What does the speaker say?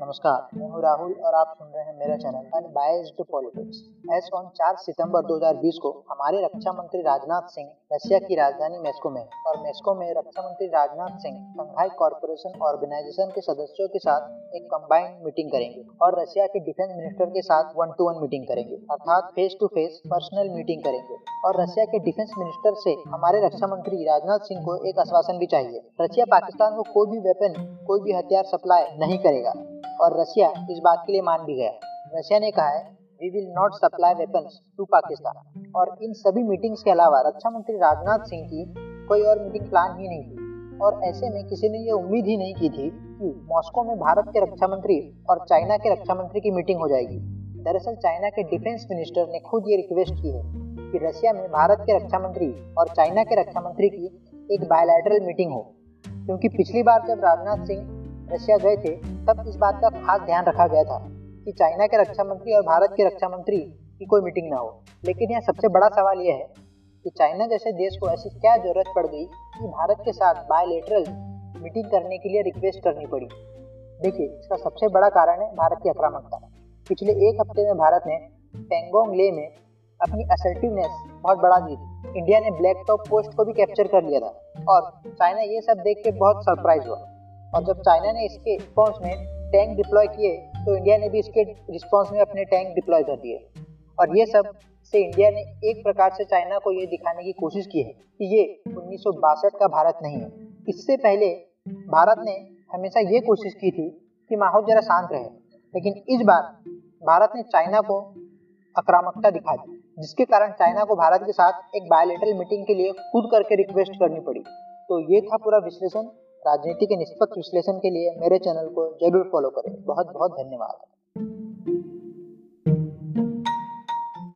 नमस्कार, मैं हूँ राहुल और आप सुन रहे हैं मेरा channel unbiased politics as on 4 सितंबर 2020 को हमारे रक्षा मंत्री राजनाथ सिंह रशिया की राजधानी मेस्को में और मेस्को में रक्षा मंत्री Rajnath Singh Shanghai corporation organisation के सदस्यों के साथ एक कंबाइंड मीटिंग करेंगे और रशिया के डिफेंस मिनिस्टर के साथ वन टू वन मीटिंग करेंगे, अर्थात face to face personal meeting करेंगे। और रशिया के डिफेंस मिनिस्टर से हमारे रक्षा मंत्री राजनाथ सिंह को एक आश्वासन भी चाहिए रशिया पाकिस्तान को कोई भी वेपन कोई भी हथियार सप्लाई नहीं करेगा। और रशिया इस बात के लिए मान भी गया। रशिया ने कहा है we will not supply weapons to Pakistan और इन सभी मीटिंग्स के अलावा रक्षा मंत्री राजनाथ सिंह की कोई और मीटिंग प्लान ही नहीं थी। और ऐसे में किसी ने ये उम्मीद ही नहीं की थी कि मॉस्को में भारत के रक्षा मंत्री और चाइना के रक्षा मंत्री की मीटिंग हो जाएगी। दरअसल चाइना के डिफेंस मिनिस्टर ने खुद ये रिक्वेस्ट की है कि रशिया में भारत के रक्षा मंत्री और चाइना के रक्षा मंत्री की एक बायोलैटरल मीटिंग हो। क्योंकि पिछली बार जब राजनाथ सिंह रशिया गए थे, तब इस बात का खास ध्यान रखा गया था कि चाइना के रक्षा मंत्री और भारत के रक्षा मंत्री की कोई मीटिंग ना हो। लेकिन यहाँ सबसे बड़ा सवाल यह है कि चाइना जैसे देश को ऐसी क्या ज़रूरत पड़ गई कि भारत के साथ बायोलेटरल मीटिंग करने के लिए रिक्वेस्ट करनी पड़ी? देखिए, इसका सबसे बड़ा कारण है भारत की आक्रामकता। पिछले एक हफ़्ते में भारत ने पेंगोंग ले में अपनी असर्टिवनेस बहुत बढ़ा दी थी। इंडिया ने ब्लैक टॉप पोस्ट को भी कैप्चर कर लिया था और चाइना ये सब देख के बहुत सरप्राइज़ हुआ। और जब चाइना ने इसके रिस्पॉन्स में टैंक डिप्लॉय किए तो इंडिया ने भी इसके रिस्पॉन्स में अपने टैंक डिप्लॉय कर दिए। और ये सबसे इंडिया ने एक प्रकार से चाइना को ये दिखाने की कोशिश की है कि ये उन्नीस का भारत नहीं है। इससे पहले भारत ने हमेशा ये कोशिश की थी कि माहौल जरा शांत रहे, लेकिन इस बार भारत ने चाइना को आक्रामकता दिखा दी, जिसके कारण चाइना को भारत के साथ एक बायोलेटरल मीटिंग के लिए खुद करके रिक्वेस्ट करनी पड़ी। तो ये था पूरा विश्लेषण। राजनीति के निष्पक्ष विश्लेषण के लिए मेरे चैनल को ज़रूर फॉलो करें। बहुत बहुत धन्यवाद।